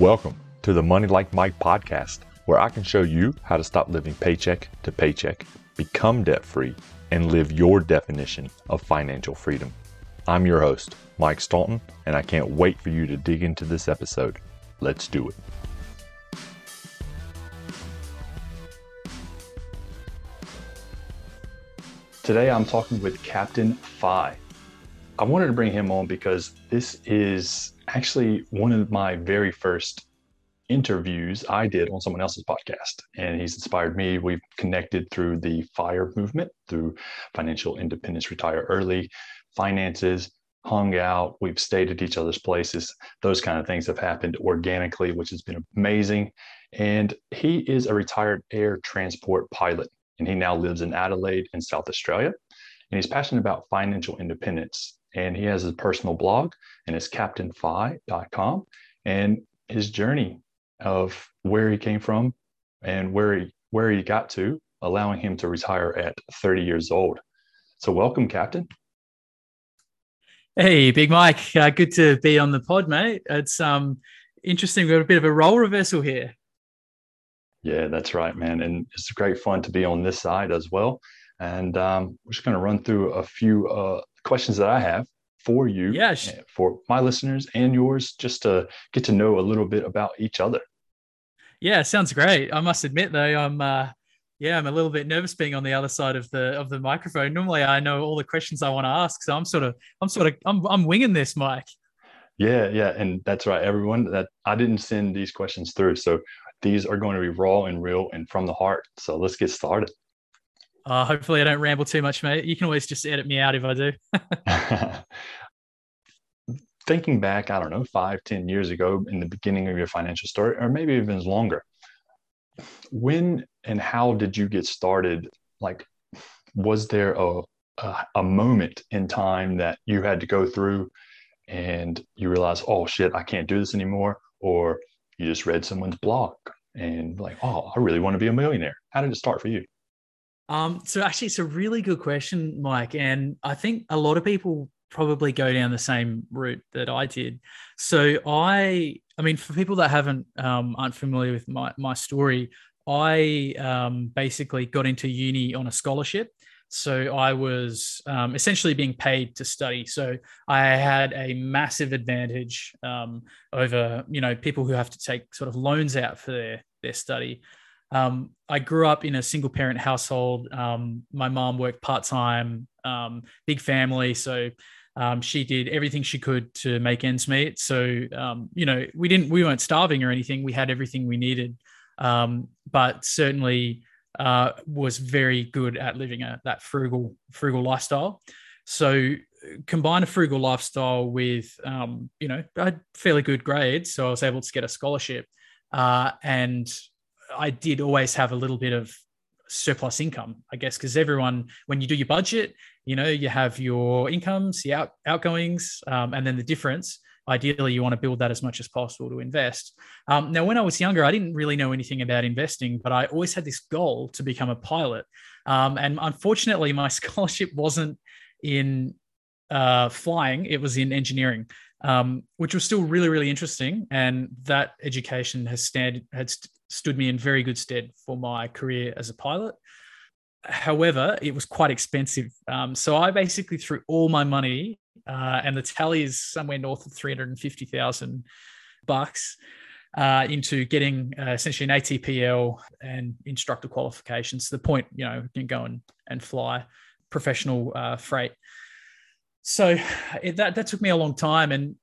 Welcome to the Money Like Mike podcast, where I can show you how to stop living paycheck to paycheck, become debt free, and live your definition of financial freedom. I'm your host, Mike Staunton, and I can't wait for you to dig into this episode. Let's do it. Today I'm talking with Captain FI. I wanted to bring him on because this is actually one of my very first interviews I did on someone else's podcast. And he's inspired me. We've connected through the FIRE movement, through financial independence, retire early, finances, hung out, we've stayed at each other's places. Those kind of things have happened organically, which has been amazing. And he is a retired air transport pilot, and he now lives in Adelaide in South Australia. And he's passionate about financial independence. And he has his personal blog, and it's captainfi.com. And his journey of where he came from and where he where he got to, allowing him to retire at 30 years old. So welcome, Captain. Hey, Big Mike. Uh, good to be on the pod, mate. It's um interesting. We've got a bit of a role reversal here. Yeah, that's right, man. And it's great fun to be on this side as well. And um, we're just going to run through a few uh, questions that I have for you, yeah, for my listeners and yours, just to get to know a little bit about each other. Yeah, sounds great. I must admit though, I'm uh, yeah, I'm a little bit nervous being on the other side of the of the microphone. Normally, I know all the questions I want to ask, so I'm sort of I'm sort of I'm I'm winging this, Mike. Yeah, yeah, and that's right, everyone. That I didn't send these questions through, so these are going to be raw and real and from the heart. So let's get started. Uh, hopefully, I don't ramble too much, mate. You can always just edit me out if I do. thinking back, I don't know, five, ten years ago in the beginning of your financial story, or maybe even longer, when and how did you get started? Like, was there a, a, a moment in time that you had to go through and you realize, oh shit, I can't do this anymore? Or you just read someone's blog and like, oh, I really want to be a millionaire. How did it start for you? Um, so actually, it's a really good question, Mike, and I think a lot of people probably go down the same route that I did. So I, I mean, for people that haven't um, aren't familiar with my my story, I um, basically got into uni on a scholarship. So I was um, essentially being paid to study. So I had a massive advantage um, over, you know, people who have to take sort of loans out for their their study. Um, I grew up in a single parent household. Um, my mom worked part time, um, big family. So um, she did everything she could to make ends meet. So, um, you know, we didn't, we weren't starving or anything. We had everything we needed, um, but certainly uh, was very good at living a, that frugal, frugal lifestyle. So, combine a frugal lifestyle with, you know, I had fairly good grades, so I was able to get a scholarship, uh, and I did always have a little bit of surplus income, I guess, because everyone, when you do your budget, you know, you have your incomes, the out, outgoings, um, and then the difference. Ideally, you want to build that as much as possible to invest. Um, now, when I was younger, I didn't really know anything about investing, but I always had this goal to become a pilot. Um, and unfortunately, my scholarship wasn't in uh, flying; it was in engineering, um, which was still really, really interesting. And that education has stand had stood me in very good stead for my career as a pilot. However, it was quite expensive. Um, so I basically threw all my money, uh, and the tally is somewhere north of 350,000 bucks. Uh, into getting uh, essentially an ATPL and instructor qualifications to the point, you know, you can go and, and fly professional uh, freight. So it, that, that took me a long time. And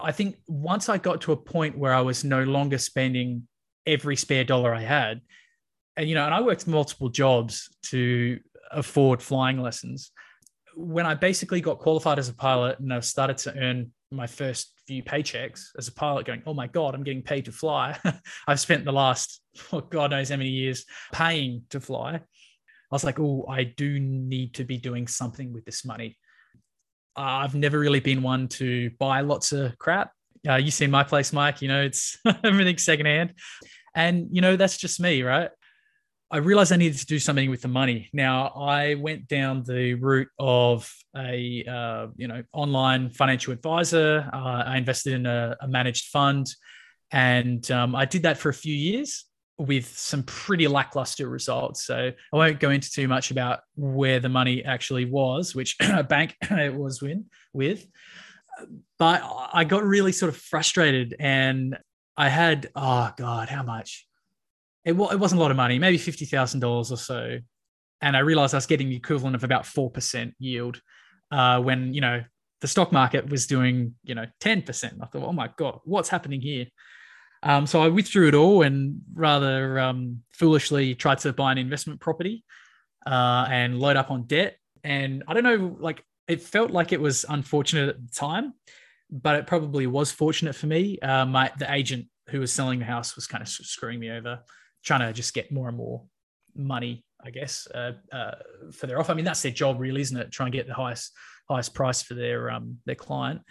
I think once I got to a point where I was no longer spending every spare dollar I had. And, you know, and I worked multiple jobs to afford flying lessons. When I basically got qualified as a pilot and I started to earn my first few paychecks as a pilot, going, oh my God, I'm getting paid to fly. I've spent the last, oh, God knows how many years paying to fly. I was like, oh, I do need to be doing something with this money. I've never really been one to buy lots of crap. Uh, you see my place, Mike. You know, it's everything secondhand, and you know that's just me, right? I realized I needed to do something with the money. Now I went down the route of a uh, you know online financial advisor. Uh, I invested in a, a, managed fund, And um, I did that for a few years with some pretty lackluster results. So I won't go into too much about where the money actually was, which a bank it was with, with. But I got really sort of frustrated and I had, oh God, how much? It, it wasn't a lot of money, maybe $50,000 or so. And I realized I was getting the equivalent of about 4% yield uh, when, you know, the stock market was doing, you know, 10%. I thought, oh my God, what's happening here? Um, so I withdrew it all and rather um, foolishly tried to buy an investment property uh, and load up on debt. And I don't know, like it felt like it was unfortunate at the time, but it probably was fortunate for me. Uh, my the agent who was selling the house was kind of screwing me over, trying to just get more and more money, I guess, uh, uh, for their offer. I mean, that's their job, really, isn't it? Trying to get the highest highest price for their um, their client.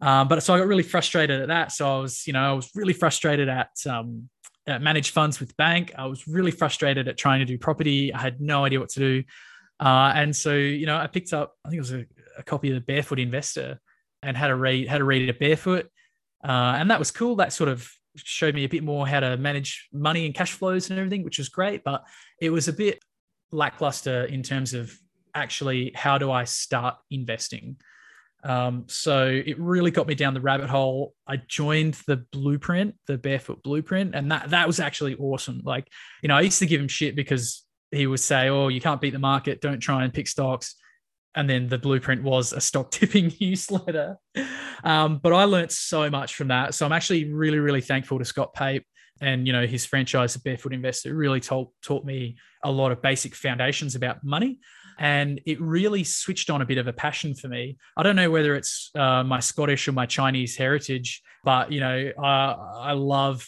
Um, but so I got really frustrated at that. So I was, you know, I was really frustrated at, um, at managed funds with bank. I was really frustrated at trying to do property. I had no idea what to do. Uh, and so, you know, I picked up, I think it was a, a, copy of the Barefoot Investor and had a read, had a read it barefoot. Uh, and that was cool. That sort of showed me a bit more how to manage money and cash flows and everything, which was great. But it was a bit lackluster in terms of actually how do I start investing. Um, so it really got me down the rabbit hole. I joined the blueprint, the barefoot blueprint, and that that was actually awesome. Like, you know, I used to give him shit because he would say, Oh, you can't beat the market, don't try and pick stocks. And then the blueprint was a stock tipping newsletter. Um, but I learned so much from that. So I'm actually really, really thankful to Scott Pape and you know his franchise, the Barefoot Investor, really taught taught me a lot of basic foundations about money and it really switched on a bit of a passion for me. I don't know whether it's uh, my Scottish or my Chinese heritage, but you know, uh, I love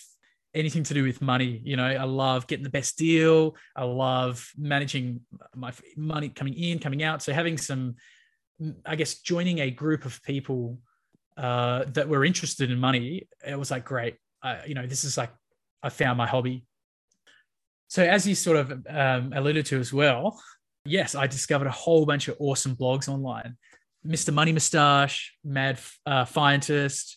anything to do with money. You know, I love getting the best deal. I love managing my money coming in, coming out. So having some, I guess, joining a group of people uh, that were interested in money, it was like great. you know, this is like I found my hobby. So as you sort of um, alluded to as well, yes, I discovered a whole bunch of awesome blogs online. Mr. Money Mustache, Mad uh, Fientist,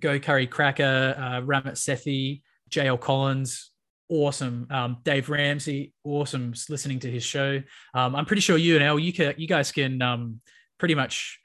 Go Curry Cracker, uh, Ramit Sethi, JL Collins, awesome. Um, Dave Ramsey, awesome listening to his show. Um, I'm pretty sure you and El, you, can, you guys can um, pretty much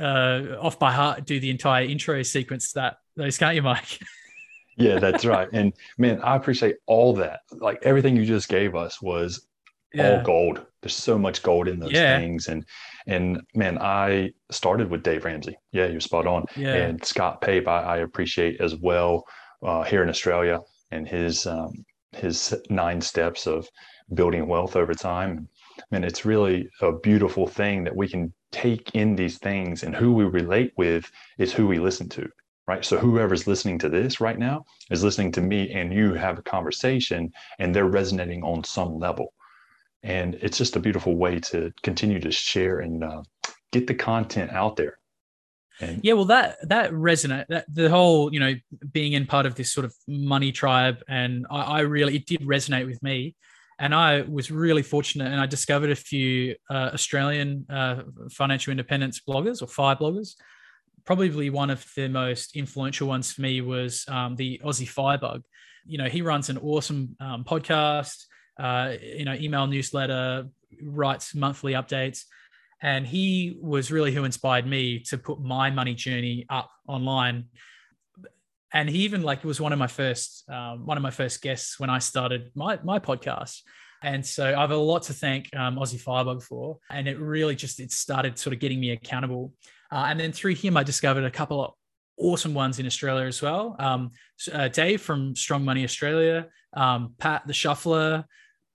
uh, off by heart do the entire intro sequence that those, can't you, Mike? yeah, that's right. And man, I appreciate all that. Like everything you just gave us was yeah. all gold. There's so much gold in those yeah. things. And and man, I started with Dave Ramsey. Yeah, you're spot on. Yeah. And Scott Pape, I, I appreciate as well uh, here in Australia and his um, his nine steps of building wealth over time. And it's really a beautiful thing that we can take in these things and who we relate with is who we listen to right? So whoever's listening to this right now is listening to me and you have a conversation and they're resonating on some level and it's just a beautiful way to continue to share and uh, get the content out there. And yeah well that that resonate that the whole you know being in part of this sort of money tribe and i, I really it did resonate with me. And i was really fortunate and i discovered a few uh, australian uh, financial independence bloggers or fire bloggers. Probably one of the most influential ones for me was um, the aussie firebug you know he runs an awesome um, podcast uh, you know, email newsletter, writes monthly updates. And he was really who inspired me to put my money journey up online. And he even like was one of my first um, one of my first guests when I started my my podcast. And so I have a lot to thank um, Aussie Firebug for. And it really just it started sort of getting me accountable. Uh, and then through him, I discovered a couple of awesome ones in Australia as well. Um, uh, Dave from Strong Money Australia, um, Pat the Shuffler,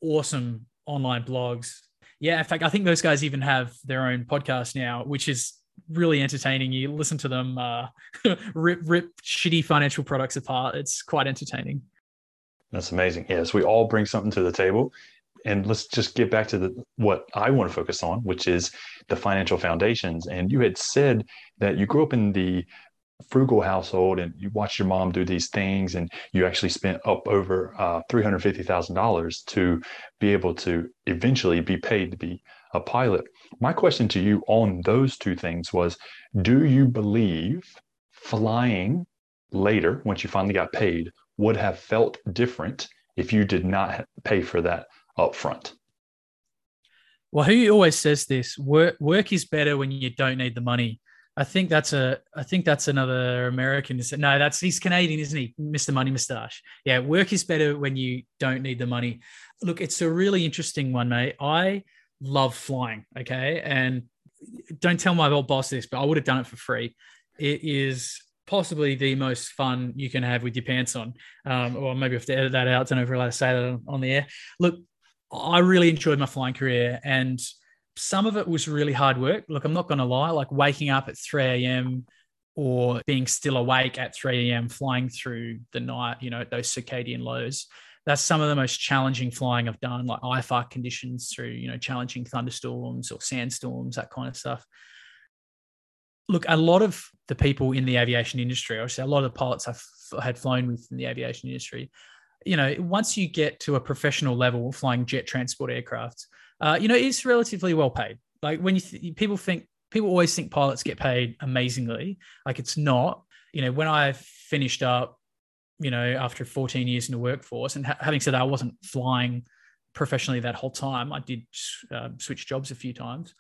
awesome online blogs. Yeah, in fact, I think those guys even have their own podcast now, which is really entertaining. You listen to them uh, rip rip shitty financial products apart. It's quite entertaining. That's amazing. Yes, we all bring something to the table. And let's just get back to the what I want to focus on, which is the financial foundations. And you had said that you grew up in the frugal household and you watch your mom do these things and you actually spent up over uh, $350,000 to be able to eventually be paid to be a pilot. My question to you on those two things was Do you believe flying later, once you finally got paid, would have felt different if you did not pay for that upfront? Well, who always says this? Work work is better when you don't need the money. I think that's a I think that's another American. No, that's he's Canadian, isn't he? Mr. Money Mustache. Yeah, work is better when you don't need the money. Look, it's a really interesting one, mate. I love flying. Okay. And don't tell my old boss this, but I would have done it for free. It is possibly the most fun you can have with your pants on. Um, or maybe I have to edit that out, I don't know if we're allowed to say that on the air. Look, I really enjoyed my flying career and some of it was really hard work. Look, I'm not going to lie, like waking up at 3 a.m. or being still awake at 3 a.m., flying through the night, you know, those circadian lows. That's some of the most challenging flying I've done, like IFR conditions through, you know, challenging thunderstorms or sandstorms, that kind of stuff. Look, a lot of the people in the aviation industry, obviously, a lot of the pilots I've had flown with in the aviation industry, you know, once you get to a professional level flying jet transport aircraft, uh, you know, it's relatively well paid. Like when you th- people think people always think pilots get paid amazingly, like it's not. You know, when I finished up, you know, after 14 years in the workforce, and ha- having said that, I wasn't flying professionally that whole time. I did uh, switch jobs a few times.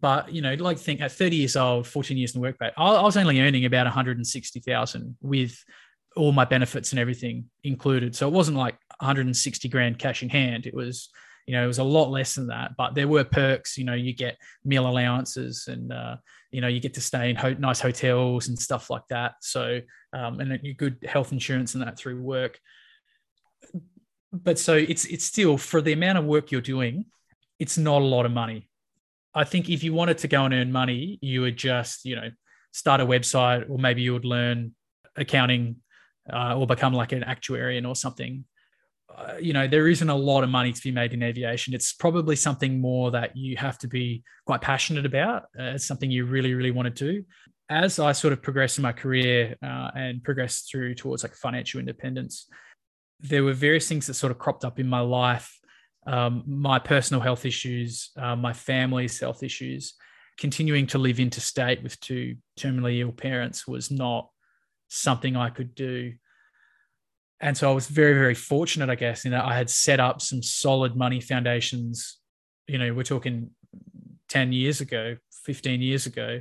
But you know, like think at 30 years old, 14 years in the workplace, I, I was only earning about 160,000 with all my benefits and everything included. So it wasn't like 160 grand cash in hand. It was, you know, it was a lot less than that. But there were perks. You know, you get meal allowances, and uh, you know, you get to stay in ho- nice hotels and stuff like that. So, um, and you good health insurance and that through work. But so it's it's still for the amount of work you're doing, it's not a lot of money. I think if you wanted to go and earn money, you would just, you know, start a website, or maybe you would learn accounting uh, or become like an actuarian or something. Uh, you know, there isn't a lot of money to be made in aviation. It's probably something more that you have to be quite passionate about. Uh, it's something you really, really want to do. As I sort of progressed in my career uh, and progressed through towards like financial independence, there were various things that sort of cropped up in my life. Um, my personal health issues, uh, my family's health issues, continuing to live interstate with two terminally ill parents was not something I could do. And so I was very, very fortunate, I guess, in that I had set up some solid money foundations. You know, we're talking 10 years ago, 15 years ago,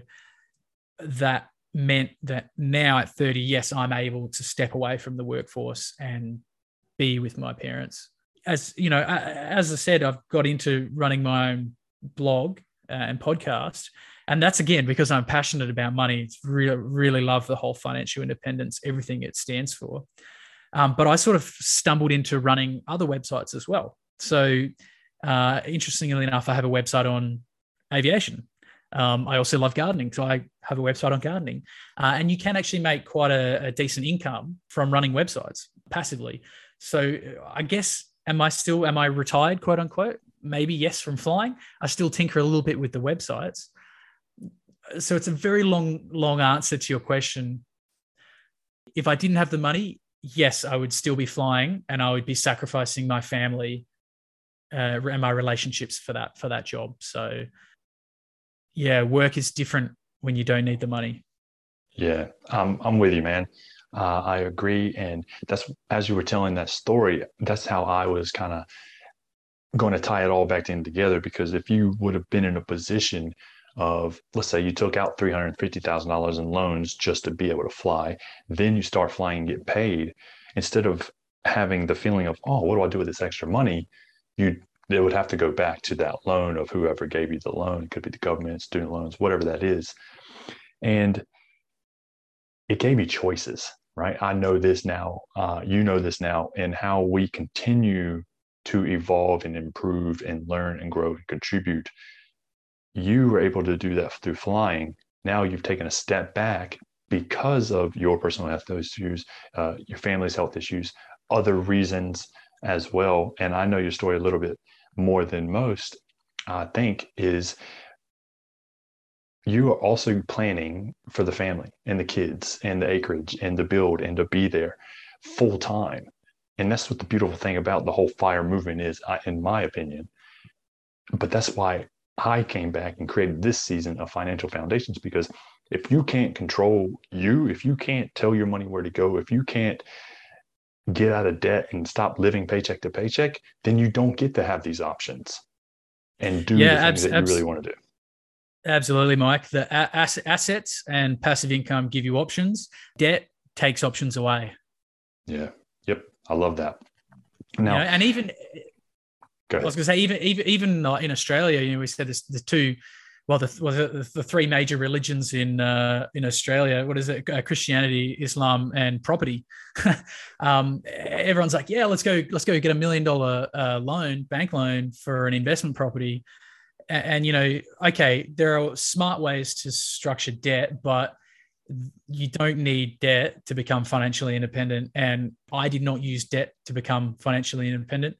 that meant that now at 30, yes, I'm able to step away from the workforce and be with my parents. As you know, as I said, I've got into running my own blog uh, and podcast and that's again because I'm passionate about money. It's really, really love the whole financial independence, everything it stands for. Um, but I sort of stumbled into running other websites as well. So, uh, interestingly enough, I have a website on aviation. Um, I also love gardening, so I have a website on gardening, uh, and you can actually make quite a, a decent income from running websites passively. So, I guess am I still am I retired, quote unquote? Maybe yes, from flying. I still tinker a little bit with the websites, so it's a very long, long answer to your question. If I didn't have the money, yes, I would still be flying, and I would be sacrificing my family uh, and my relationships for that for that job. So, yeah, work is different when you don't need the money. Yeah, um, I'm with you, man. Uh, I agree, and that's as you were telling that story. That's how I was kind of going to tie it all back in together. Because if you would have been in a position of let's say you took out $350,000 in loans just to be able to fly, then you start flying and get paid instead of having the feeling of, oh, what do I do with this extra money? You it would have to go back to that loan of whoever gave you the loan. It could be the government, student loans, whatever that is. And it gave you choices, right? I know this now. Uh, you know this now, and how we continue to evolve and improve and learn and grow and contribute you were able to do that through flying. Now you've taken a step back because of your personal health issues, uh, your family's health issues, other reasons as well. And I know your story a little bit more than most, I think, is you are also planning for the family and the kids and the acreage and the build and to be there full time. And that's what the beautiful thing about the whole fire movement is, in my opinion. But that's why I came back and created this season of Financial Foundations because If you can't control you, if you can't tell your money where to go, if you can't get out of debt and stop living paycheck to paycheck, then you don't get to have these options and do yeah, the things abs- that you really want to do. Absolutely, Mike. The a- assets and passive income give you options. Debt takes options away. Yeah. Yep. I love that. Now, you know, and even I was going to say, even even even in Australia, you know, we said there's the two, well, the well, the, the three major religions in uh, in Australia. What is it? Uh, Christianity, Islam, and property. um, everyone's like, yeah, let's go, let's go get a million dollar uh, loan, bank loan for an investment property. And, and you know, okay, there are smart ways to structure debt, but you don't need debt to become financially independent. And I did not use debt to become financially independent.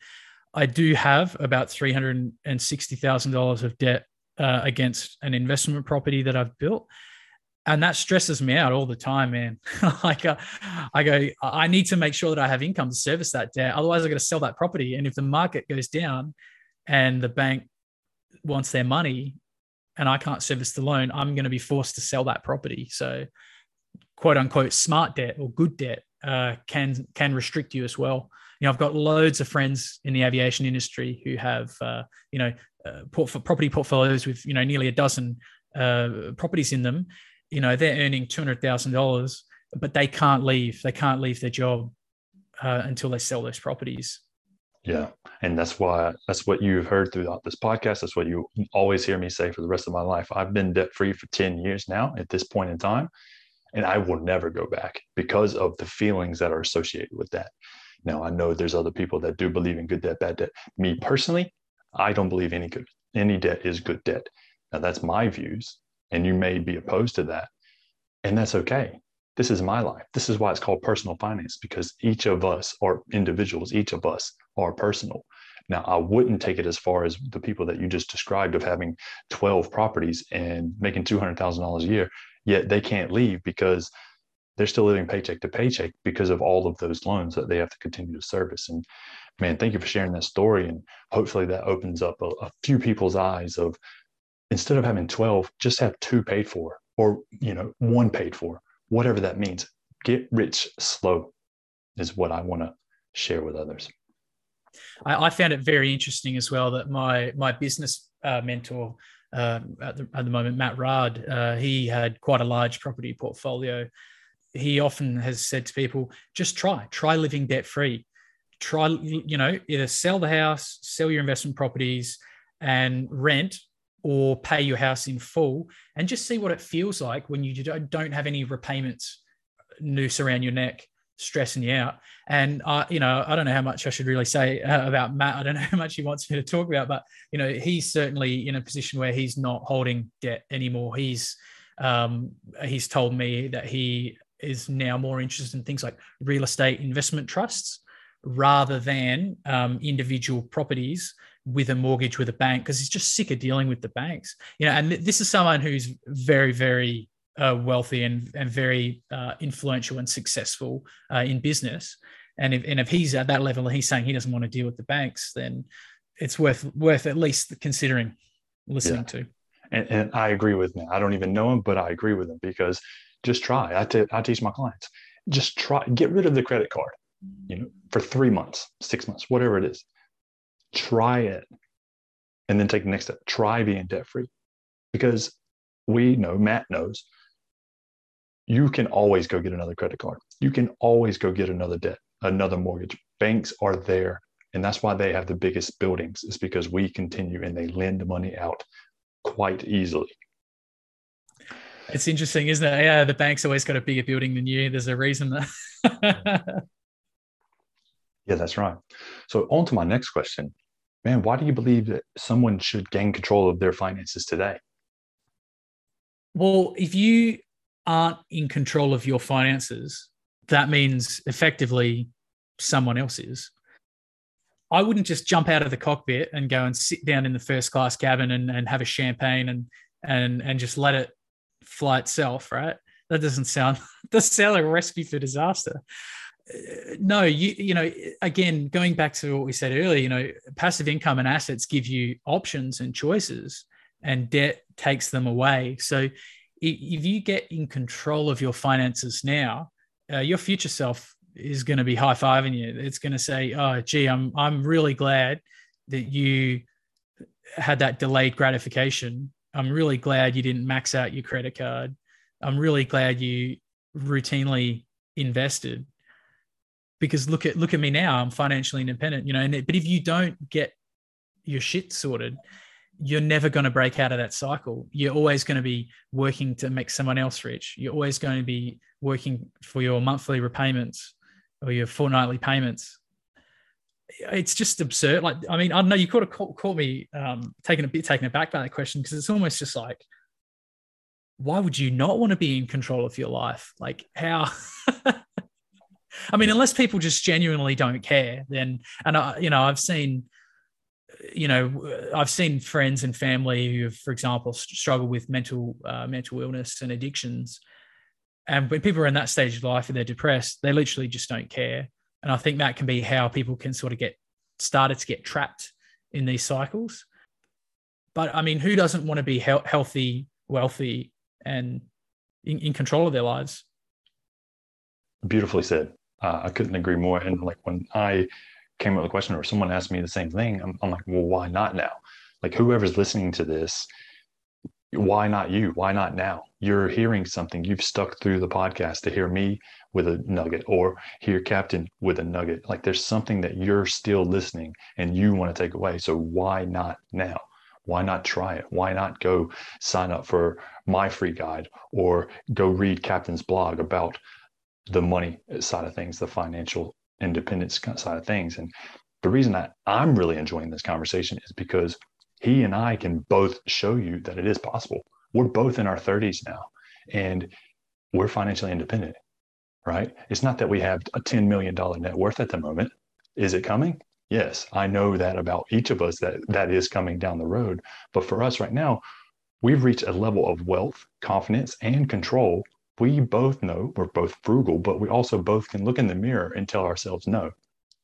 I do have about three hundred and sixty thousand dollars of debt uh, against an investment property that I've built, and that stresses me out all the time, man. like uh, I go, I need to make sure that I have income to service that debt. Otherwise, I got to sell that property, and if the market goes down, and the bank wants their money, and I can't service the loan, I'm going to be forced to sell that property. So, quote unquote, smart debt or good debt uh, can can restrict you as well. You know, I've got loads of friends in the aviation industry who have, uh, you know, uh, port- property portfolios with, you know, nearly a dozen uh, properties in them. You know, they're earning two hundred thousand dollars, but they can't leave. They can't leave their job uh, until they sell those properties. Yeah, and that's why that's what you've heard throughout this podcast. That's what you always hear me say for the rest of my life. I've been debt free for ten years now. At this point in time, and I will never go back because of the feelings that are associated with that. Now, I know there's other people that do believe in good debt, bad debt. Me personally, I don't believe any good any debt is good debt. Now, that's my views, and you may be opposed to that, and that's okay. This is my life. This is why it's called personal finance because each of us are individuals. Each of us are personal. Now, I wouldn't take it as far as the people that you just described of having 12 properties and making $200,000 a year, yet they can't leave because they're still living paycheck to paycheck because of all of those loans that they have to continue to service. And man, thank you for sharing that story. And hopefully that opens up a, a few people's eyes of instead of having 12, just have two paid for or, you know, one paid for, whatever that means. Get rich slow is what I want to share with others. I, I, found it very interesting as well that my my business uh, mentor uh, at, the, at the moment, Matt Raad, uh, he had quite a large property portfolio he often has said to people, just try, try living debt free. Try, you know, either sell the house, sell your investment properties and rent or pay your house in full and just see what it feels like when you don't have any repayments noose around your neck stressing you out. And uh, you know i don't know how much i should really say uh, about matt. I don't know how much he wants me to talk about but you know he's certainly in a position where he's not holding debt anymore. He's um, he's told me that he is now more interested in things like real estate investment trusts rather than um, individual properties with a mortgage with a bank because he's just sick of dealing with the banks. You know, and th- this is someone who's very, very uh, wealthy and and very uh, influential and successful uh, in business. And if and if he's at that level and he's saying he doesn't want to deal with the banks, then it's worth worth at least considering listening yeah. to. And, and I agree with him. I don't even know him, but I agree with him because just try. I, t- I teach my clients, just try, get rid of the credit card, you know, for three months, six months, whatever it is. Try it. And then take the next step. Try being debt free. Because we know, Matt knows, you can always go get another credit card. You can always go get another debt, another mortgage. Banks are there. And that's why they have the biggest buildings, is because we continue and they lend money out quite easily. It's interesting, isn't it? Yeah, the bank's always got a bigger building than you. There's a reason that. yeah, that's right. So, on to my next question. Man, why do you believe that someone should gain control of their finances today? Well, if you aren't in control of your finances, that means effectively someone else is. I wouldn't just jump out of the cockpit and go and sit down in the first class cabin and, and have a champagne and and and just let it fly itself, right? That doesn't sound doesn't sound like a recipe for disaster. Uh, no, you you know, again, going back to what we said earlier, you know, passive income and assets give you options and choices, and debt takes them away. So if you get in control of your finances now, uh, your future self is going to be high fiving you. It's going to say, "Oh, gee, I'm I'm really glad that you had that delayed gratification. I'm really glad you didn't max out your credit card. I'm really glad you routinely invested because look at look at me now. I'm financially independent, you know. And but if you don't get your shit sorted, you're never going to break out of that cycle. You're always going to be working to make someone else rich. You're always going to be working for your monthly repayments or your fortnightly payments. It's just absurd. Like, I mean, I don't know. You could have caught, caught me um, taking a bit taken aback by that question because it's almost just like, why would you not want to be in control of your life? Like, how? I mean, unless people just genuinely don't care, then, and I, you know, I've seen you know, I've seen friends and family who have, for example, struggled with mental uh, mental illness and addictions. And when people are in that stage of life and they're depressed, they literally just don't care. And I think that can be how people can sort of get started to get trapped in these cycles. But I mean, who doesn't want to be he- healthy, wealthy, and in, in, control of their lives? Beautifully said. Uh, I couldn't agree more. And like when I came up with a question or someone asked me the same thing, I'm, I'm like, well, why not now? Like whoever's listening to this, why not you? Why not now? You're hearing something. You've stuck through the podcast to hear me with a nugget or hear Captain with a nugget. Like there's something that you're still listening and you want to take away. So why not now? Why not try it? Why not go sign up for my free guide or go read Captain's blog about the money side of things, the financial independence side of things. And the reason that I'm really enjoying this conversation is because he and I can both show you that it is possible. We're both in our 30s now and we're financially independent, right? It's not that we have a $10 million net worth at the moment. Is it coming? Yes, I know that about each of us that that is coming down the road. But for us right now, we've reached a level of wealth, confidence, and control we both know we're both frugal, but we also both can look in the mirror and tell ourselves no,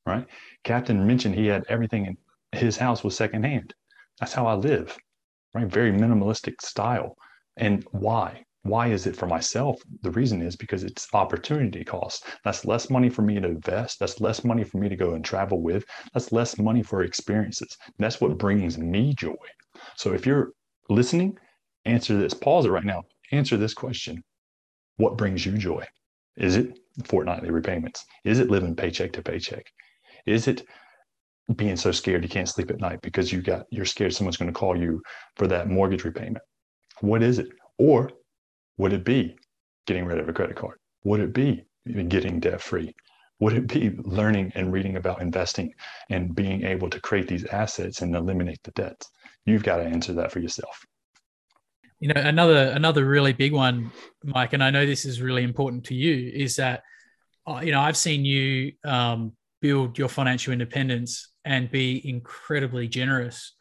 right? Captain mentioned he had everything in his house was secondhand. That's how I live, right? Very minimalistic style. And why? Why is it for myself? The reason is because it's opportunity cost. That's less money for me to invest. That's less money for me to go and travel with. That's less money for experiences. That's what brings me joy. So if you're listening, answer this. Pause it right now. Answer this question what brings you joy? Is it fortnightly repayments? Is it living paycheck to paycheck? Is it being so scared you can't sleep at night because you got you're scared someone's going to call you for that mortgage repayment? What is it? Or would it be getting rid of a credit card? Would it be getting debt free? Would it be learning and reading about investing and being able to create these assets and eliminate the debts? You've got to answer that for yourself. You know, another another really big one, Mike, and I know this is really important to you, is that uh, you know I've seen you um, build your financial independence and be incredibly generous.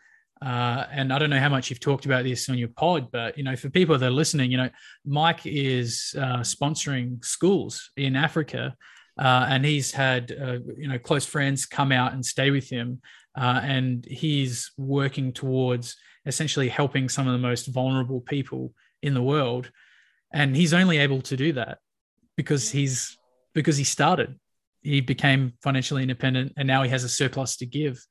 Uh, and I don't know how much you've talked about this on your pod, but you know, for people that are listening, you know, Mike is uh, sponsoring schools in Africa, uh, and he's had uh, you know close friends come out and stay with him, uh, and he's working towards essentially helping some of the most vulnerable people in the world and he's only able to do that because he's because he started he became financially independent and now he has a surplus to give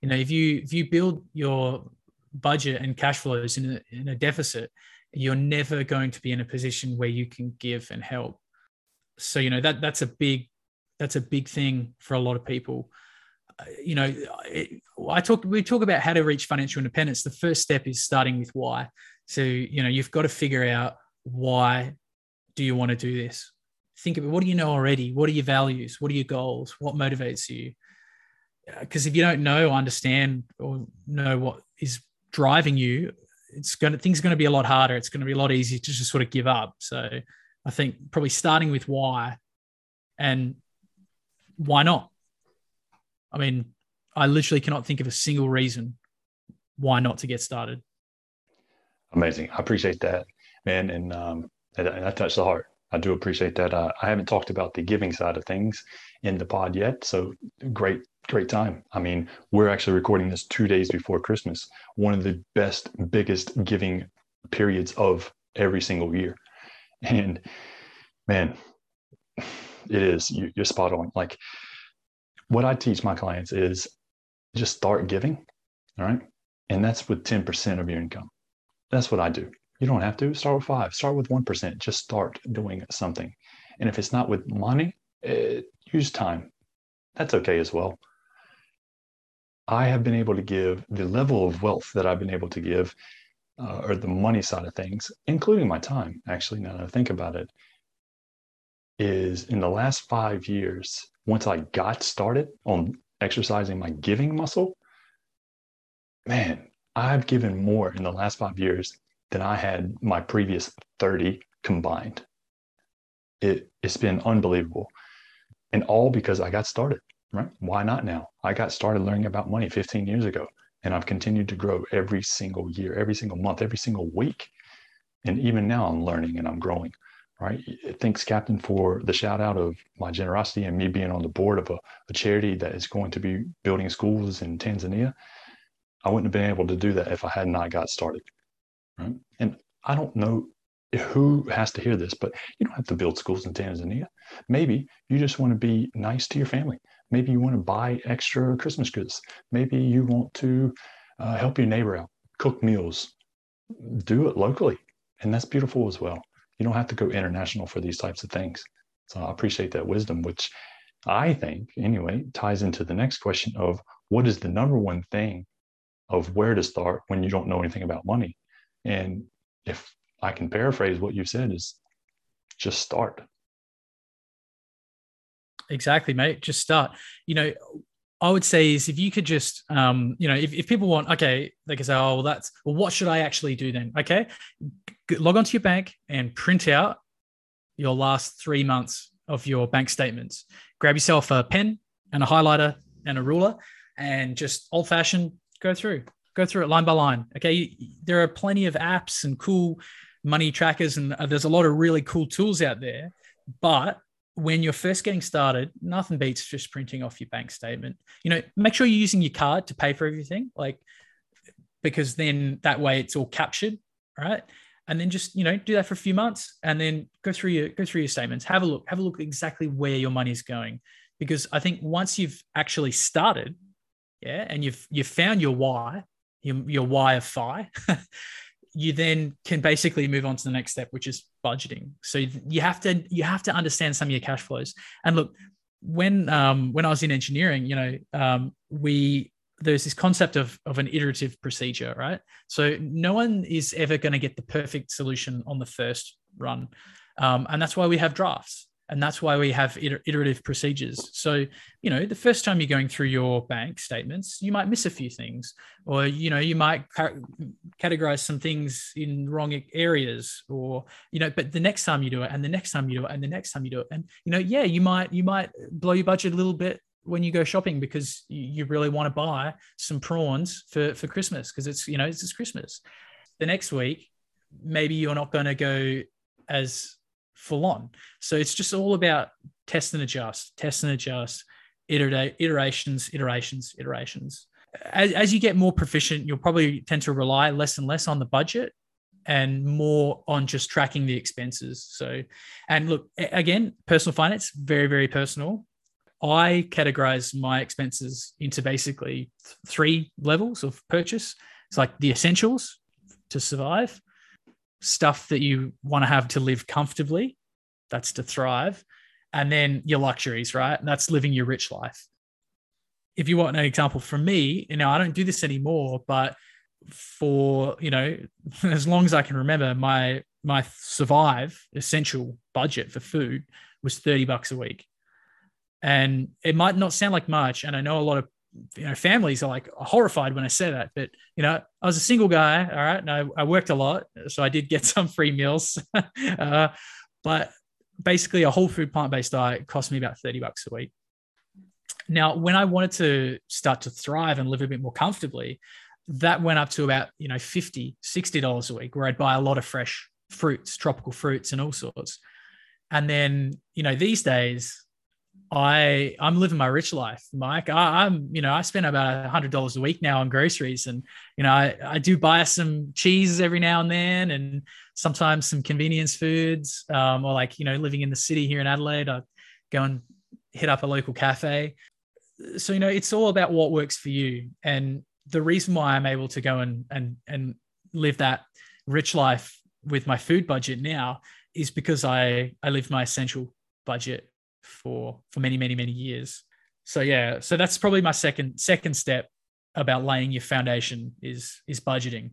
you know if you if you build your budget and cash flows in a, in a deficit you're never going to be in a position where you can give and help so you know that that's a big that's a big thing for a lot of people uh, you know, it, I talk we talk about how to reach financial independence. The first step is starting with why. So you know, you've got to figure out why do you want to do this. Think about what do you know already. What are your values? What are your goals? What motivates you? Because if you don't know, understand, or know what is driving you, it's going to things are going to be a lot harder. It's going to be a lot easier to just sort of give up. So I think probably starting with why and why not I mean, I literally cannot think of a single reason why not to get started. Amazing. I appreciate that, man. And, um, and that touched the heart. I do appreciate that. Uh, I haven't talked about the giving side of things in the pod yet. So great, great time. I mean, we're actually recording this two days before Christmas, one of the best, biggest giving periods of every single year. And man, it is, you, you're spot on. Like what I teach my clients is just start giving. All right. And that's with 10% of your income. That's what I do. You don't have to start with five, start with 1%. Just start doing something. And if it's not with money, eh, use time. That's okay as well. I have been able to give the level of wealth that I've been able to give, uh, or the money side of things, including my time, actually, now that I think about it, is in the last five years, once I got started on exercising my giving muscle, man, I've given more in the last five years than I had my previous 30 combined. It, it's been unbelievable. And all because I got started, right? Why not now? I got started learning about money 15 years ago, and I've continued to grow every single year, every single month, every single week. And even now I'm learning and I'm growing, right? Thanks, Captain, for the shout out of my generosity and me being on the board of a, a charity that is going to be building schools in Tanzania. I wouldn't have been able to do that if I had not got started. Right? And I don't know who has to hear this, but you don't have to build schools in Tanzania. Maybe you just want to be nice to your family. Maybe you want to buy extra Christmas goods. Maybe you want to uh, help your neighbor out, cook meals. Do it locally. And that's beautiful as well. You don't have to go international for these types of things. So I appreciate that wisdom, which I think, anyway, ties into the next question of what is the number one thing of where to start when you don't know anything about money. And if I can paraphrase what you said is just start. Exactly, mate. Just start. You know, I would say is if you could just, um, you know, if, if people want, okay, they can say, oh, well, that's, well, what should I actually do then? Okay. Log onto your bank and print out your last three months of your bank statements. Grab yourself a pen and a highlighter and a ruler and just old fashioned go through go through it line by line okay? There are plenty of apps and cool money trackers and uh, there's a lot of really cool tools out there but when you're first getting started nothing beats just printing off your bank statement. You know make sure you're using your card to pay for everything like because then that way it's all captured right? And then just you know do that for a few months and then go through your go through your statements. Have a look have a look exactly where your money is going. Because i think once you've actually started yeah, and you've you've found your why, your, your why of FI, you then can basically move on to the next step, which is budgeting. So you have to you have to understand some of your cash flows. And look, when um, when I was in engineering, you know, um, we there's this concept of of an iterative procedure, right? So no one is ever going to get the perfect solution on the first run, um, and that's why we have drafts and that's why we have iterative procedures. So you know the first time you're going through your bank statements you might miss a few things or you know you might categorize some things in wrong areas or you know but the next time you do it and the next time you do it and the next time you do it and you know yeah you might you might blow your budget a little bit when you go shopping because you really want to buy some prawns for for christmas because it's you know it's, it's christmas. The next week maybe you're not going to go as full on. So it's just all about test and adjust, test and adjust, iterate, iterations, iterations, iterations. As, as you get more proficient, you'll probably tend to rely less and less on the budget and more on just tracking the expenses. So, and look, again, personal finance, very, very personal. I categorize my expenses into basically three levels of purchase. It's like the essentials to survive, stuff that you want to have to live comfortably. That's to thrive. And then your luxuries, right? And that's living your rich life. If you want an example from me, you know, I don't do this anymore, but for, you know, as long as I can remember, my my survive essential budget for food was 30 bucks a week. And it might not sound like much. And I know a lot of you know families are like horrified when I say that. But you know, I was a single guy, all right, and I, I worked a lot, so I did get some free meals. uh, but basically, a whole food plant based diet cost me about thirty bucks a week. Now, when I wanted to start to thrive and live a bit more comfortably, that went up to about you know 50 60 dollars a week where i'd buy a lot of fresh fruits tropical fruits and all sorts and then you know these days I I'm living my rich life, Mike. I, am you know I spend about a hundred dollars a week now on groceries, and you know I, I do buy some cheese every now and then, and sometimes some convenience foods, um, or like you know living in the city here in Adelaide, I go and hit up a local cafe. So you know it's all about what works for you, and the reason why I'm able to go and and and live that rich life with my food budget now is because I I live my essential budget for for many many many years. So yeah, so that's probably my second second step about laying your foundation is is budgeting.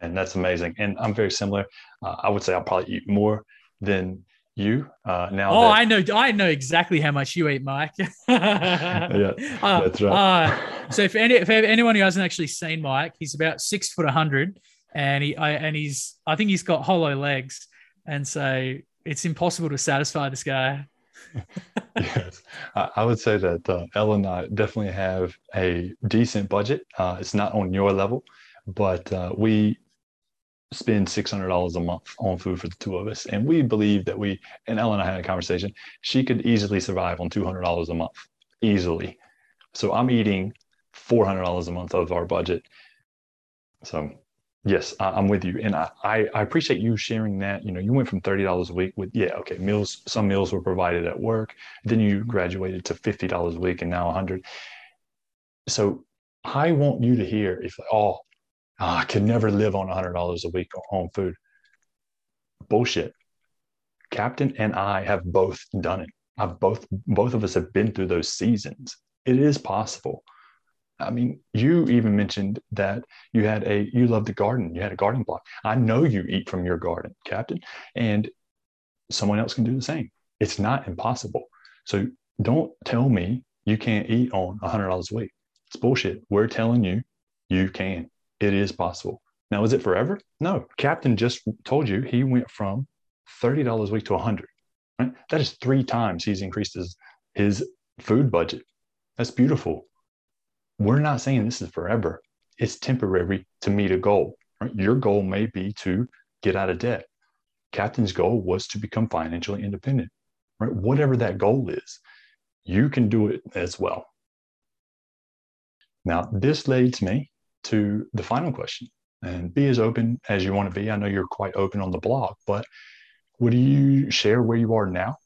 And that's amazing. And I'm very similar. Uh, I would say I'll probably eat more than you uh, now. Oh, that- I know. I know exactly how much you eat, Mike. yeah, uh, that's right. Uh, so if any if anyone who hasn't actually seen Mike, he's about six foot hundred, and he I, and he's I think he's got hollow legs, and so it's impossible to satisfy this guy. yes, I would say that uh, Ella and I definitely have a decent budget. Uh, it's not on your level, but uh, we spend $600 a month on food for the two of us. And we believe that we, and Ella and I had a conversation, she could easily survive on $200 a month, easily. So I'm eating $400 a month of our budget. So yes, I, am with you. And I, I, appreciate you sharing that. You know, you went from $30 a week with, yeah, okay, meals, some meals were provided at work. Then you mm-hmm. graduated to $50 a week and now 100. So I want you to hear if, oh, I could never live on $100 a week on home food. Bullshit. Captain and I have both done it. I've both both of us have been through those seasons. It is possible. I mean, you even mentioned that you had a you love the garden. You had a garden block. I know you eat from your garden, Captain, and someone else can do the same. It's not impossible. So don't tell me you can't eat on a $100 a week. It's bullshit. We're telling you you can. It is possible. Now, is it forever? No. Captain just told you he went from $30 a week to a 100 right? That is three times he's increased his, his food budget. That's beautiful. We're not saying this is forever. It's temporary to meet a goal. Right? Your goal may be to get out of debt. Captain's goal was to become financially independent. Right? Whatever that goal is, you can do it as well. Now, this leads me to the final question and be as open as you want to be. I know you're quite open on the blog, but would you share where you are now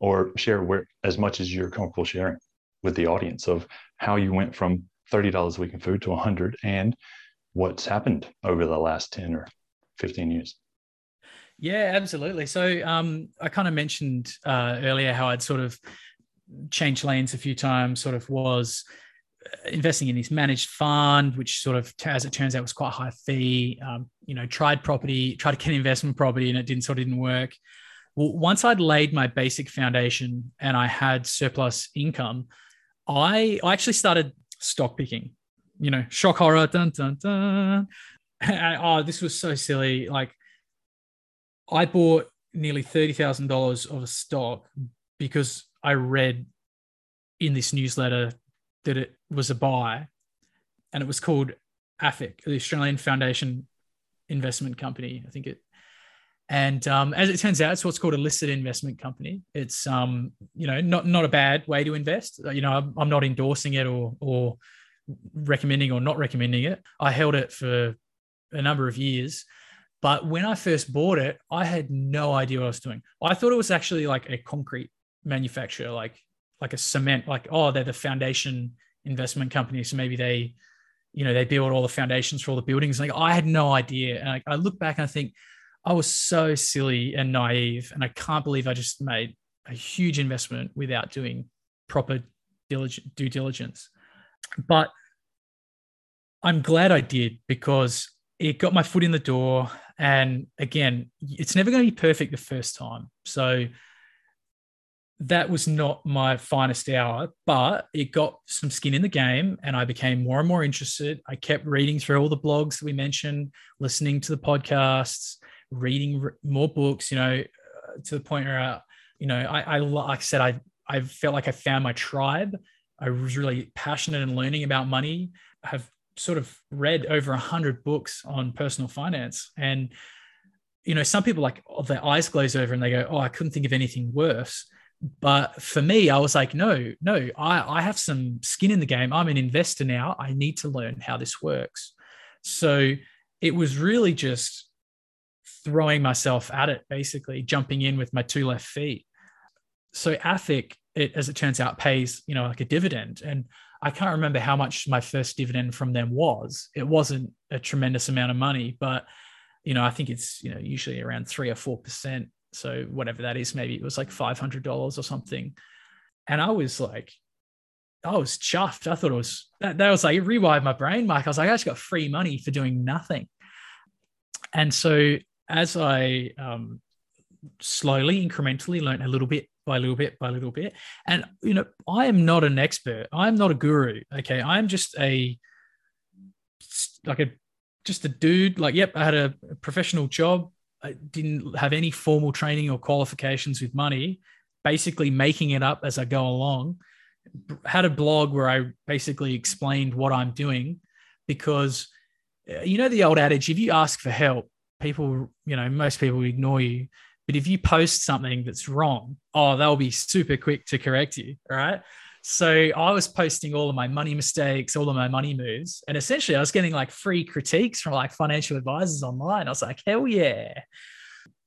or share where as much as you're comfortable sharing with the audience of how you went from $30 a week in food to 100 and what's happened over the last 10 or 15 years? Yeah, absolutely. So um, I kind of mentioned uh, earlier how I'd sort of changed lanes a few times, sort of was investing in this managed fund, which sort of, as it turns out, was quite high fee. Um, you know, tried property, tried to get investment property, and it didn't sort of didn't work. Well, once I'd laid my basic foundation and I had surplus income, I, I actually started stock picking. You know, shock horror, dun dun dun. Oh, this was so silly. Like, I bought nearly thirty thousand dollars of a stock because I read in this newsletter that it was a buy, and it was called AFIC, the Australian Foundation Investment Company. I think it. And um, as it turns out, it's what's called a listed investment company. It's um, you know not not a bad way to invest. You know, I'm, I'm not endorsing it or or recommending or not recommending it. I held it for a number of years. But when I first bought it, I had no idea what I was doing. I thought it was actually like a concrete manufacturer, like like a cement, like, oh, they're the foundation investment company. So maybe they, you know, they build all the foundations for all the buildings. Like I had no idea. And I, I look back and I think I was so silly and naive. And I can't believe I just made a huge investment without doing proper due diligence. But I'm glad I did because it got my foot in the door. And again, it's never going to be perfect the first time. So that was not my finest hour, but it got some skin in the game and I became more and more interested. I kept reading through all the blogs that we mentioned, listening to the podcasts, reading more books, you know, uh, to the point where, uh, you know, I, I, like I said, I, I felt like I found my tribe. I was really passionate in learning about money. I have sort of read over a hundred books on personal finance and, you know, some people like oh, their eyes glaze over and they go, Oh, I couldn't think of anything worse But for me, I was like, no, no, I, I have some skin in the game. I'm an investor now. I need to learn how this works. So it was really just throwing myself at it, basically jumping in with my two left feet. So AFIC, it, as it turns out, pays, you know, like a dividend. And I can't remember how much my first dividend from them was. It wasn't a tremendous amount of money, but you know, I think it's you know usually around three or four percent. So whatever that is, maybe it was like five hundred dollars or something. And I was like, I was chuffed. I thought it was that, that was like it rewired my brain, Mike. I was like, I just got free money for doing nothing. And so as I um, slowly, incrementally learned a little bit by little bit by little bit. And you know, I am not an expert. I am not a guru. Okay, I am just a like a just a dude. Like, yep, I had a professional job. I didn't have any formal training or qualifications with money. Basically, making it up as I go along. Had a blog where I basically explained what I'm doing because uh, you know the old adage: if you ask for help, people, you know, most people ignore you. But if you post something that's wrong, oh, they'll be super quick to correct you. Right. So I was posting all of my money mistakes, all of my money moves. And essentially I was getting like free critiques from like financial advisors online. I was like, hell yeah.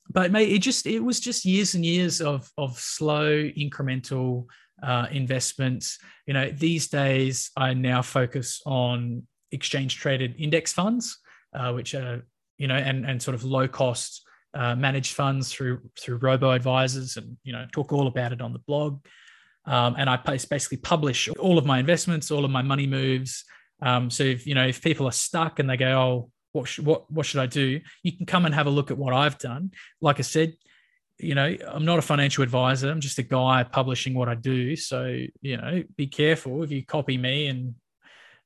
But mate, it just it was just years and years of of slow incremental uh, investments. You know, these days I now focus on exchange traded index funds, uh, which are you know, and and sort of low cost uh, managed funds through through robo advisors, and you know talk all about it on the blog. Um, and I basically publish all of my investments, all of my money moves. Um, so if you know if people are stuck and they go, oh, what sh- what what should I do? You can come and have a look at what I've done. Like I said, you know, I'm not a financial advisor. I'm just a guy publishing what I do. So you know, be careful if you copy me and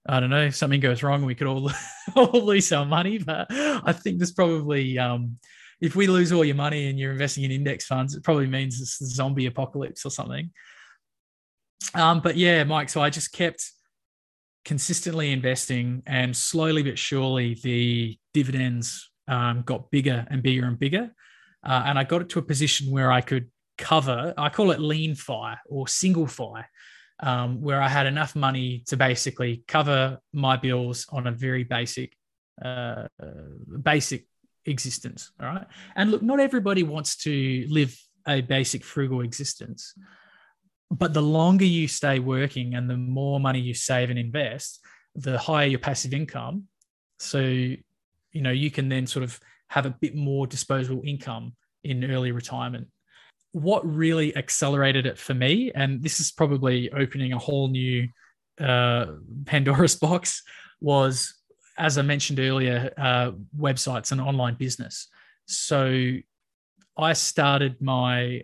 I don't know, if something goes wrong, we could all, all lose our money. But I think there's probably um, if we lose all your money and you're investing in index funds, it probably means it's a zombie apocalypse or something. Um, but yeah, Mike, so I just kept consistently investing and slowly but surely the dividends um, got bigger and bigger and bigger. Uh, and I got it to a position where I could cover, I call it lean fire or single fire, um, where I had enough money to basically cover my bills on a very basic, uh, basic existence. All right. And look, not everybody wants to live a basic frugal existence. But the longer you stay working and the more money you save and invest, the higher your passive income. So, you know, you can then sort of have a bit more disposable income in early retirement. What really accelerated it for me, and this is probably opening a whole new uh, Pandora's box, was as I mentioned earlier, uh, websites and online business. So I started my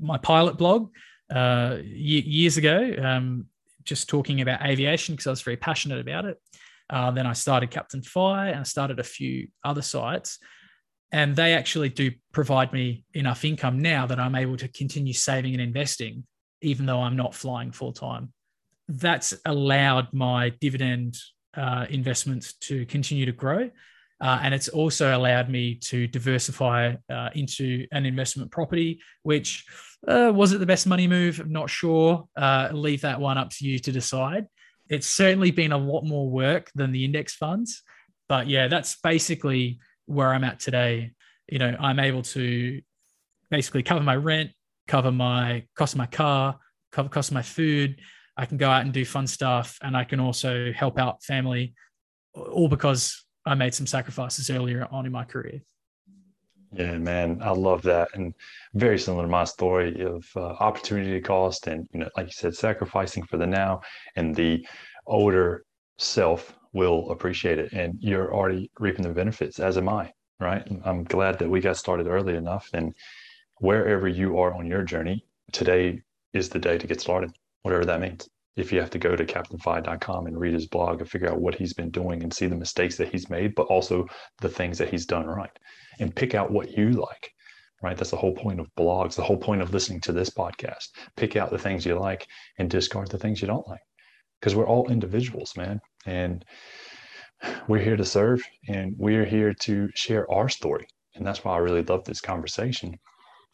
my pilot blog uh, years ago, um, just talking about aviation because I was very passionate about it. Uh, then I started Captain FI and I started a few other sites. And they actually do provide me enough income now that I'm able to continue saving and investing, even though I'm not flying full time. That's allowed my dividend uh, investments to continue to grow. Uh, and it's also allowed me to diversify uh, into an investment property, which uh, was it the best money move? I'm not sure. Uh, leave that one up to you to decide. It's certainly been a lot more work than the index funds. But yeah, that's basically where I'm at today. You know, I'm able to basically cover my rent, cover my cost of my car, cover cost of my food, I can go out and do fun stuff, and I can also help out family, all because I made some sacrifices earlier on in my career. Yeah, man, I love that, and very similar to my story of uh, opportunity cost, and you know, like you said, sacrificing for the now, and the older self will appreciate it, and you're already reaping the benefits, as am I. Right? I'm glad that we got started early enough, and wherever you are on your journey, today is the day to get started whatever that means. If you have to go to captainfi.com and read his blog and figure out what he's been doing and see the mistakes that he's made, but also the things that he's done right and pick out what you like, right? That's the whole point of blogs, the whole point of listening to this podcast. Pick out the things you like and discard the things you don't like because we're all individuals, man. And we're here to serve and we're here to share our story. And that's why I really love this conversation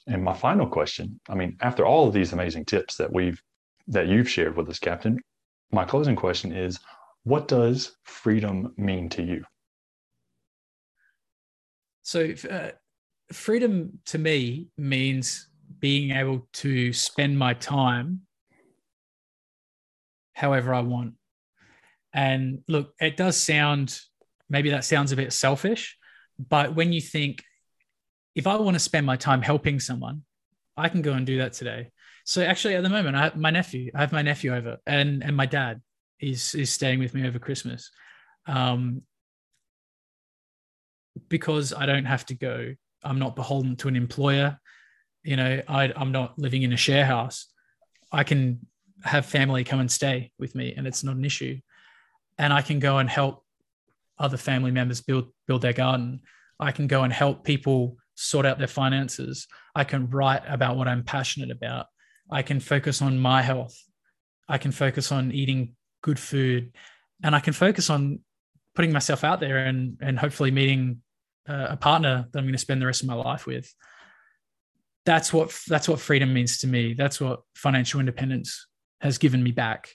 And my final question, I mean, after all of these amazing tips that we've that you've shared with us, Captain, my closing question is what does freedom mean to you? So, uh, freedom to me means being able to spend my time however I want. And look, it does sound maybe that sounds a bit selfish, but when you think, if I want to spend my time helping someone, I can go and do that today. So actually, at the moment, I have my nephew. I have my nephew over, and and my dad is is staying with me over Christmas, um, because I don't have to go. I'm not beholden to an employer. You know, I, I'm not living in a share house. I can have family come and stay with me, and it's not an issue. And I can go and help other family members build build their garden. I can go and help people sort out their finances. I can write about what I'm passionate about. I can focus on my health. I can focus on eating good food, and I can focus on putting myself out there and and hopefully meeting uh, a partner that I'm going to spend the rest of my life with. That's what that's what freedom means to me. That's what financial independence has given me back.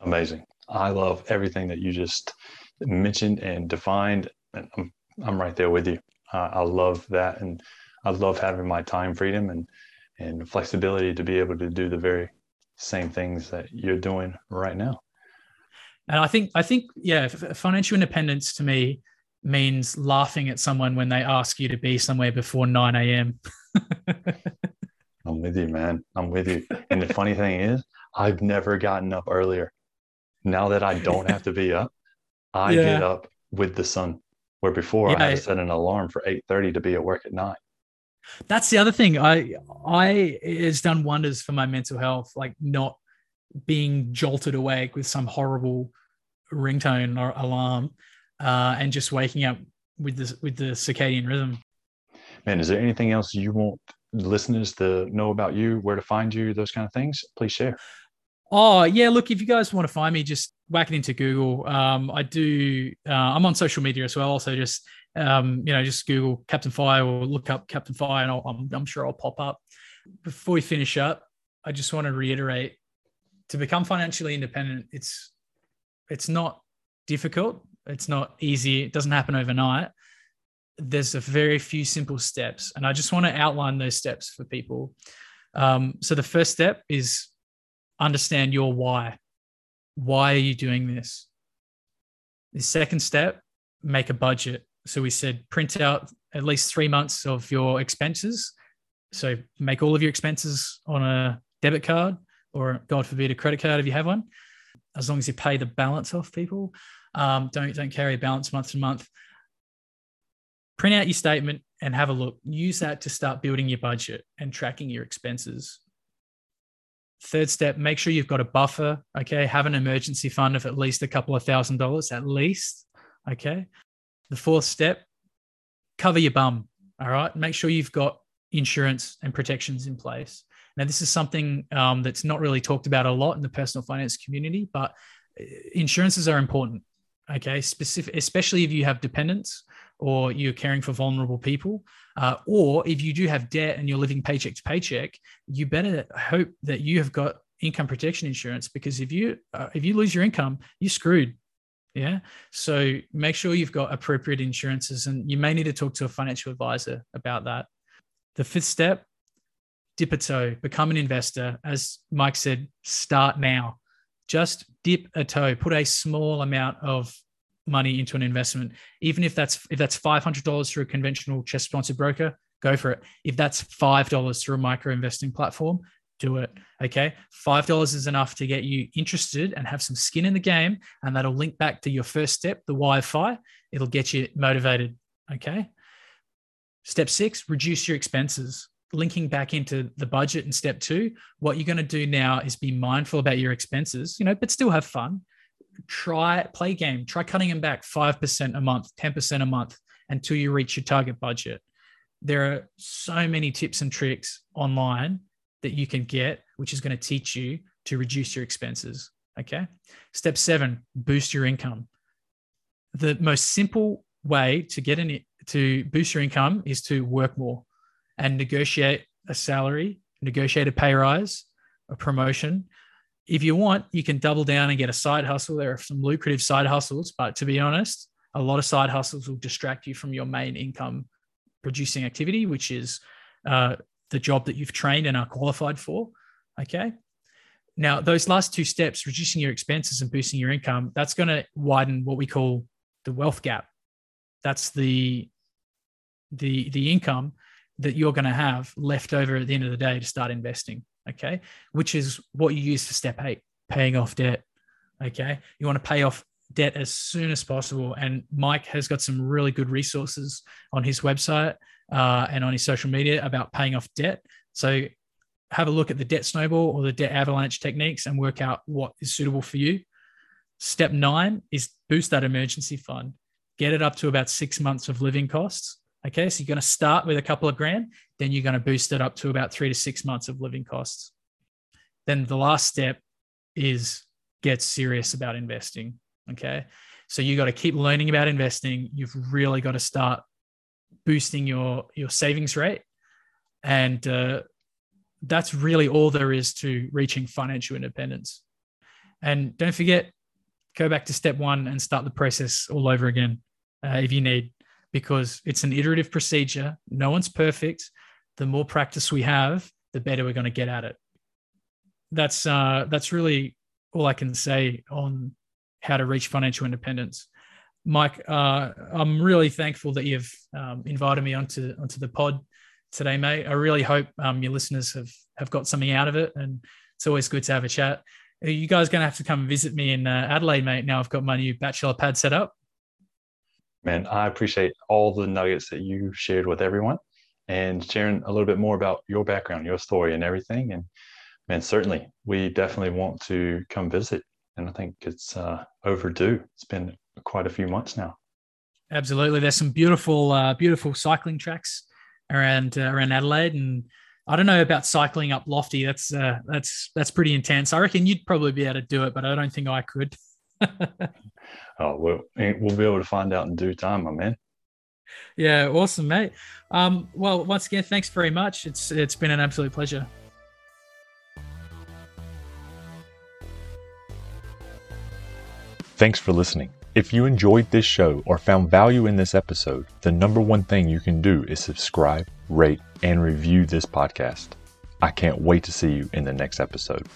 Amazing. I love everything that you just mentioned and defined. And I'm, I'm right there with you. Uh, I love that. And I love having my time freedom and, and flexibility to be able to do the very same things that you're doing right now. And I think, I think, yeah, financial independence to me means laughing at someone when they ask you to be somewhere before 9 a.m. I'm with you, man. I'm with you. And the funny thing is, I've never gotten up earlier. Now that I don't have to be up, I yeah. get up with the sun. Where before yeah. I had to set an alarm for 8:30 to be at work at night. That's the other thing. I I has done wonders for my mental health, like not being jolted awake with some horrible ringtone or alarm, uh, and just waking up with the with the circadian rhythm. Man, is there anything else you want listeners to know about you, where to find you, those kind of things? Please share. Oh yeah, look, if you guys want to find me, just whack it into Google. Um, I do. Uh, I'm on social media as well, so just um, you know, just Google Captain FI or look up Captain FI, and i I'm, I'm sure I'll pop up. Before we finish up, I just want to reiterate: to become financially independent, it's it's not difficult. It's not easy. It doesn't happen overnight. There's a very few simple steps, and I just want to outline those steps for people. Um, so the first step is understand your why. Why are you doing this? The second step, make a budget. So we said print out at least three months of your expenses. So make all of your expenses on a debit card or, God forbid, a credit card if you have one. As long as you pay the balance off people, um, don't don't carry a balance month to month. Print out your statement and have a look. Use that to start building your budget and tracking your expenses. Third step, make sure you've got a buffer. Okay. Have an emergency fund of at least a couple of thousand dollars, at least. Okay. The fourth step, cover your bum. All right. Make sure you've got insurance and protections in place. Now, this is something um, that's not really talked about a lot in the personal finance community, but uh, insurances are important. Okay. Specific, especially if you have dependents or you're caring for vulnerable people, uh, or if you do have debt and you're living paycheck to paycheck, you better hope that you have got income protection insurance because if you uh, if you lose your income, you're screwed. Yeah. So make sure you've got appropriate insurances, and you may need to talk to a financial advisor about that. The fifth step, dip a toe, become an investor. As Mike said, start now. Just dip a toe, put a small amount of money into an investment, even if that's if that's five hundred dollars through a conventional CHESS sponsored broker, go for it. If that's five dollars through a micro investing platform, do it. Okay, five dollars is enough to get you interested and have some skin in the game, and that'll link back to your first step, the Wi-Fi. It'll get you motivated. Okay. Step six: reduce your expenses. Linking back into the budget in step two, what you're going to do now is be mindful about your expenses, you know, but still have fun try play game, try cutting them back 5% a month, 10% a month until you reach your target budget. There are so many tips and tricks online that you can get, which is going to teach you to reduce your expenses. Okay. Step seven, boost your income. The most simple way to get in to boost your income is to work more. and negotiate a salary, negotiate a pay rise, a promotion. If you want, you can double down and get a side hustle. There are some lucrative side hustles, but to be honest, a lot of side hustles will distract you from your main income producing activity, which is uh, the job that you've trained and are qualified for. Okay. Now, those last two steps, reducing your expenses and boosting your income, that's going to widen what we call the wealth gap. That's the the the income that you're going to have left over at the end of the day to start investing. Okay, which is what you use for step eight, paying off debt. Okay, you want to pay off debt as soon as possible, and Mike has got some really good resources on his website uh, and on his social media about paying off debt. So have a look at the debt snowball or the debt avalanche techniques and work out what is suitable for you. Step nine is boost that emergency fund, get it up to about six months of living costs. Okay, so you're going to start with a couple of grand, then you're going to boost it up to about three to six months of living costs. Then the last step is get serious about investing. Okay, so you got to keep learning about investing. You've really got to start boosting your your savings rate, and uh, that's really all there is to reaching financial independence. And don't forget, go back to step one and start the process all over again uh, if you need, because it's an iterative procedure. No one's perfect. The more practice we have, the better we're going to get at it. That's uh, that's really all I can say on how to reach financial independence. Mike, uh, I'm really thankful that you've um, invited me onto onto the pod today, mate. I really hope um, your listeners have have got something out of it, and it's always good to have a chat. Are you guys going to have to come visit me in uh, Adelaide, mate? Now I've got my new bachelor pad set up. Man, I appreciate all the nuggets that you shared with everyone, and sharing a little bit more about your background, your story, and everything. And man, certainly, we definitely want to come visit, and I think it's uh, overdue. It's been quite a few months now. Absolutely, there's some beautiful, uh, beautiful cycling tracks around uh, around Adelaide, and I don't know about cycling up Lofty. That's uh, that's that's pretty intense. I reckon you'd probably be able to do it, but I don't think I could. oh, well, we'll be able to find out in due time, my man. Yeah, awesome, mate. Um, well, once again, thanks very much. It's it's been an absolute pleasure. Thanks for listening. If you enjoyed this show or found value in this episode, the number one thing you can do is subscribe, rate, and review this podcast. I can't wait to see you in the next episode.